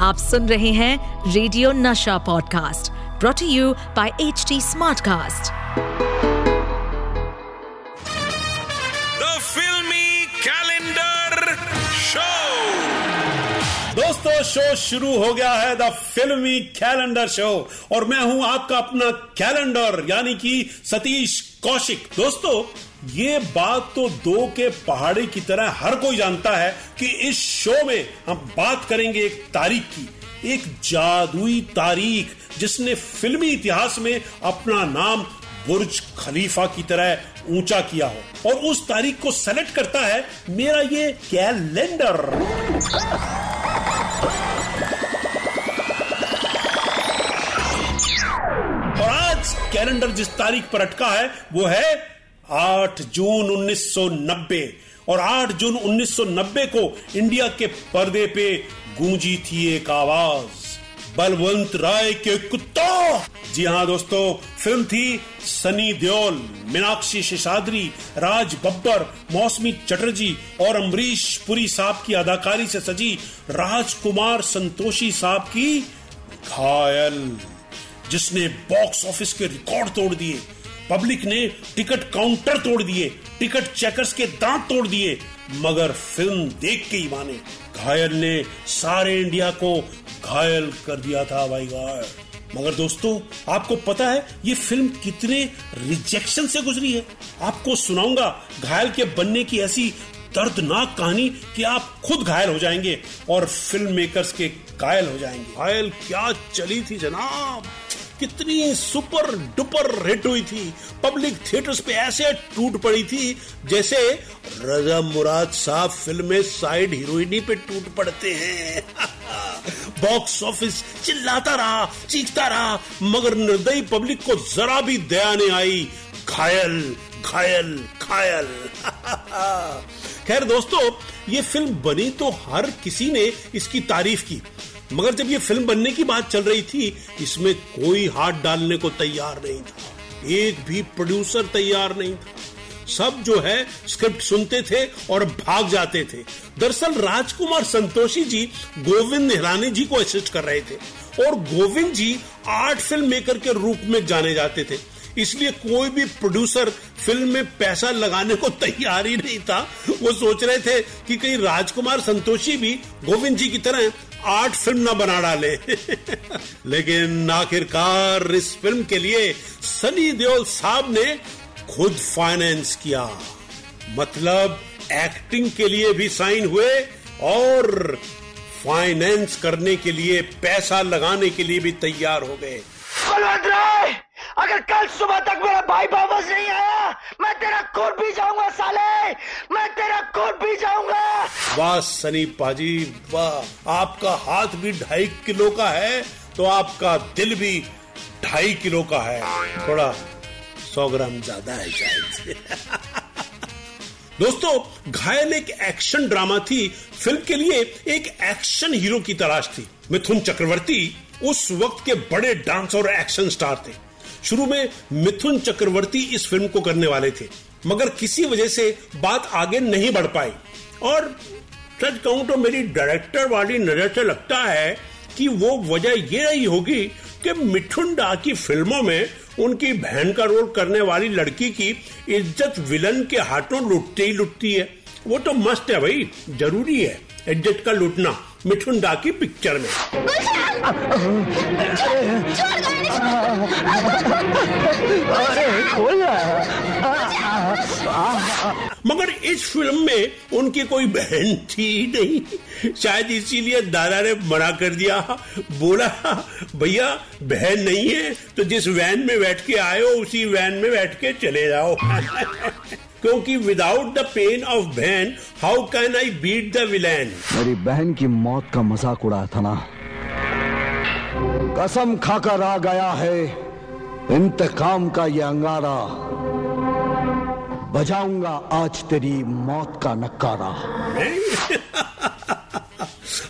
आप सुन रहे हैं radio Nasha podcast brought you by H T Smartcast the filmi calendar show दोस्तों show शुरू हो गया है द फिल्मी कैलेंडर शो और मैं हूँ आपका अपना कैलेंडर यानी कि सतीश कौशिक। दोस्तों ये बात तो दो के पहाड़ी की तरह हर कोई जानता है कि इस शो में हम बात करेंगे एक तारीख की, एक जादुई तारीख, जिसने फिल्मी इतिहास में अपना नाम बुर्ज खलीफा की तरह ऊँचा किया हो। और उस तारीख को सेलेक्ट करता है मेरा ये कैलेंडर और आज कैलेंडर जिस तारीख पर अटका है, वो है 8 जून 1990 और 8 जून 1990 को इंडिया के पर्दे पे गूंजी थी एक आवाज़। बलवंत राय के कुत्ता। जी हाँ दोस्तों, फ़िल्म थी सनी देओल, मीनाक्षी शेषाद्री, राज बब्बर, मौसमी चटर्जी और अमरीश पुरी साहब की अदाकारी से सजी राजकुमार संतोषी साहब की घायल, जिसने बॉक्स ऑफ़िस के रिकॉर्ड तोड़ दिए। पब्लिक ने टिकट काउंटर तोड़ दिए, टिकट चेकर्स के दांत तोड़ दिए, मगर फ़िल्म देख के ही माने। घायल ने सारे इंडिया को घायल कर दिया था, भाई गॉड। मगर दोस्तों, आपको पता है, ये फ़िल्म कितने रिजेक्शन से गुजरी है। आपको सुनाऊँगा, घायल के बनने की ऐसी दर्दनाक कहानी कि आप खुद घायल हो जाएँगे और फ़िल्म मेकर्स के घायल हो जाएँगे। घायल क्या चली थी जनाब? कितनी सुपर डुपर हिट हुई थी। पब्लिक थिएटर्स पे ऐसे टूट पड़ी थी, जैसे रजा मुराद साहब फ़िल्म में साइड हीरोइनी पे टूट पड़ते हैं। बॉक्स ऑफ़िस चिल्लाता रहा, चीखता रहा, मगर निर्दयी पब्लिक को जरा भी दया नहीं आई। घायल घायल घायल। खैर दोस्तों, ये फ़िल्म बनी तो हर किसी ने इसकी तारीफ़ की। मगर जब ये फ़िल्म बनने की बात चल रही थी, इसमें कोई हाथ डालने को तैयार नहीं था। एक भी प्रोड्यूसर तैयार नहीं था। सब जो है स्क्रिप्ट सुनते थे और भाग जाते थे। दरअसल राजकुमार संतोषी जी गोविंद निहरानी जी को असिस्ट कर रहे थे और Govind ji art film maker के रूप में जाने जाते थे। इसलिए कोई भी प्रोड्यूसर फ़िल्म में पैसा लगाने को तैयार ही नहीं था। वो सोच रहे थे कि कहीं राजकुमार संतोषी भी गोविंद जी की तरह आर्ट फ़िल्म ना बना डाले। लेकिन आखिरकार इस फ़िल्म के लिए सनी देओल साहब ने खुद फाइनेंस किया। मतलब एक्टिंग के लिए भी साइन हुए और फाइनेंस करने के लिए, पैसा लगाने के लिए भी तैयार हो गए। अगर कल सुबह तक मेरा भाई वापस नहीं आया, मैं तेरा खून पी जाऊँगा, साले। मैं तेरा खून पी जाऊँगा। वाह, सनी पाजी, वाह। आपका हाथ भी ढाई किलो का है तो आपका दिल भी ढाई किलो का है। थोड़ा सौ ग्राम ज़्यादा है शायद। दोस्तों, घायल एक एक्शन ड्रामा थी। फ़िल्म के लिए एक एक्शन हीरो की तलाश थी। मिथुन चक्रवर्ती उस वक्त के बड़े डांस और एक्शन स्टार थे। शुरू में मिथुन चक्रवर्ती इस फ़िल्म को करने वाले थे, मगर किसी वजह से बात आगे नहीं बढ़ पाई। और सच कहूँ तो मेरी डायरेक्टर वाली नज़र से लगता है कि वो वजह ये रही होगी कि मिठुन डा की फ़िल्मों में उनकी बहन का रोल करने वाली लड़की की इज़्ज़त विलन के हाथों लुटती ही लुटती है। वो तो मस्त है भाई, ज़रूरी है इज़्ज़त का लूटना। मिठुन डा की पिक्चर में। मगर इस फ़िल्म में उनकी कोई बहन थी नहीं। शायद इसीलिए दादा ने मना कर दिया। बोला भैया बहन नहीं है तो जिस वैन में बैठ के आए हो उसी वैन में बैठ के चले जाओ। क्योंकि विदाउट द पेन ऑफ़ बहन how can I beat the villain मेरी बहन की मौत का मज़ाक उड़ाया था ना। कसम खाकर आ गया है। इंतकाम का ये अंगारा। बजाऊँगा आज तेरी मौत का नकारा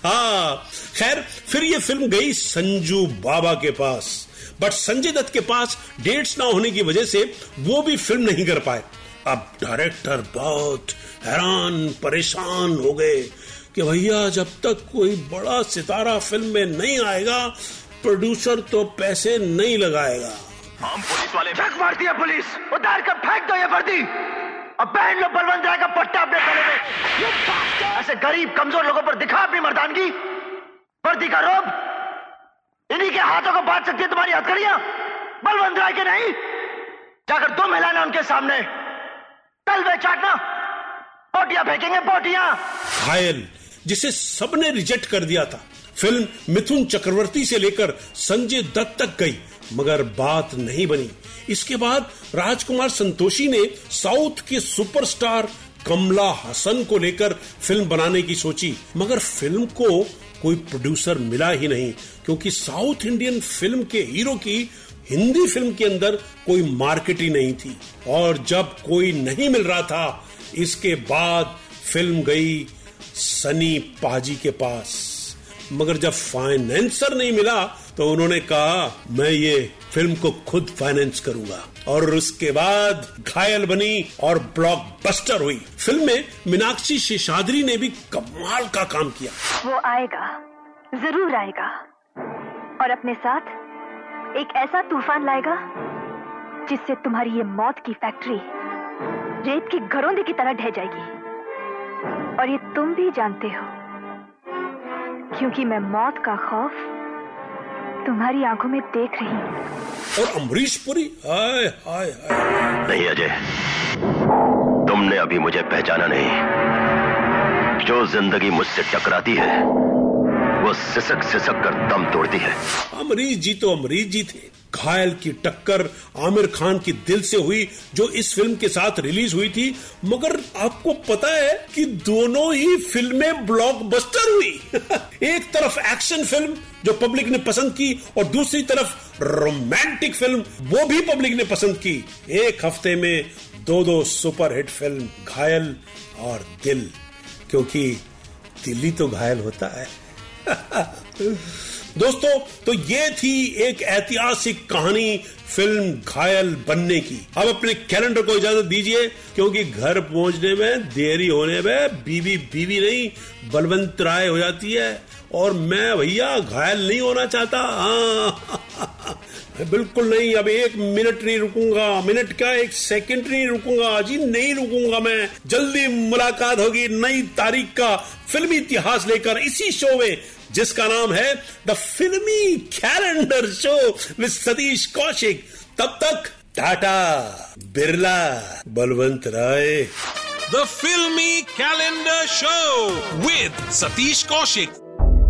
हाँ खैर फिर ये फ़िल्म गई संजू बाबा के पास। बट संजय दत्त के पास डेट्स ना होने की वजह से वो भी फ़िल्म नहीं कर पाए। अब डायरेक्टर बहुत हैरान परेशान हो गए कि भैया जब तक कोई बड़ा सितारा फ़िल्म में नहीं आएगा प्रोड्यूसर तो पैसे नहीं लगाएगा। हम पुलिस वाले झक मारती है पुलिस! उतार कर फेंक दो ये वर्दी! अब पहन लो बलवंत राय का पट्टा अपने गले में ऐसे गरीब कमज़ोर लोगों पर दिखा अपनी मर्दानगी। वर्दी का रोब! इन्हीं के हाथों को बाँध सकती है तुम्हारी हथकड़ियाँ। बलवंत राय के नहीं! जाकर तुम हिलाना उनके सामने तलवे चाटना। पोटियाँ फेंकेंगे पोटियाँ घायल, जिसे सबने रिजेक्ट कर दिया था। फ़िल्म मिथुन चक्रवर्ती से लेकर संजय दत्त तक गई, मगर बात नहीं बनी। इसके बाद राजकुमार संतोषी ने साउथ के सुपरस्टार कमला हसन को लेकर फ़िल्म बनाने की सोची, मगर फ़िल्म को कोई प्रोड्यूसर मिला ही नहीं, क्योंकि साउथ इंडियन फ़िल्म के हीरो की हिंदी फ़िल्म के अंदर कोई मार्केट ही नहीं थी। और जब कोई नहीं मिल रहा था, इसके बाद फ़िल्म गई सनी पाजी के पास। मगर जब फाइनेंसर नहीं मिला तो उन्होंने कहा, मैं ये फ़िल्म को खुद फाइनेंस करूँगा। और उसके बाद घायल बनी और ब्लॉकबस्टर हुई। फ़िल्म में मीनाक्षी शेषाद्री ने भी कमाल का काम किया। वो आएगा, ज़रूर आएगा। और अपने साथ एक ऐसा तूफ़ान लाएगा जिससे तुम्हारी ये मौत की फैक्ट्री रेत की घरोंदे की तरह ढह जाएगी। और ये तुम भी जानते हो क्योंकि मैं मौत का खौफ तुम्हारी आँखों में देख रही हूँ। और अमरीश पुरी हाय हाय हाय। नहीं अजय। तुमने अभी मुझे पहचाना नहीं। जो ज़िंदगी मुझसे टकराती है वो सिसक सिसक कर दम तोड़ती है। अमरीश जी तो अमरीश जी थे। घायल की टक्कर आमिर खान की दिल से हुई, जो इस फ़िल्म के साथ रिलीज़ हुई थी। मगर आपको पता है कि दोनों ही फ़िल्में ब्लॉकबस्टर हुई। एक तरफ़ एक्शन फ़िल्म जो पब्लिक ने पसंद की, और दूसरी तरफ़ रोमांटिक फ़िल्म वो भी पब्लिक ने पसंद की। एक हफ़्ते में दो दो सुपरहिट फ़िल्म घायल और दिल। क्योंकि दिल्ली तो घायल होता है। दोस्तों तो ये थी एक ऐतिहासिक कहानी फ़िल्म घायल बनने की। अब अपने कैलेंडर को इजाज़त दीजिए, क्योंकि घर पहुँचने में देरी होने में बीवी बीवी नहीं, बलवंत राय हो जाती है, और मैं भैया घायल नहीं होना चाहता। हाँ। बिल्कुल नहीं, अब एक मिनट नहीं रुकूँगा, मिनट का एक सेकंड नहीं रुकूँगा जी नहीं रुकूँगा मैं। जल्दी मुलाकात होगी नई तारीख का फिल्मी इतिहास लेकर इसी शो में, जिसका नाम है the filmi calendar show with Satish Kaushik. तब तक Tata, Birla, Balwant Rai. The filmi calendar show with Satish Kaushik.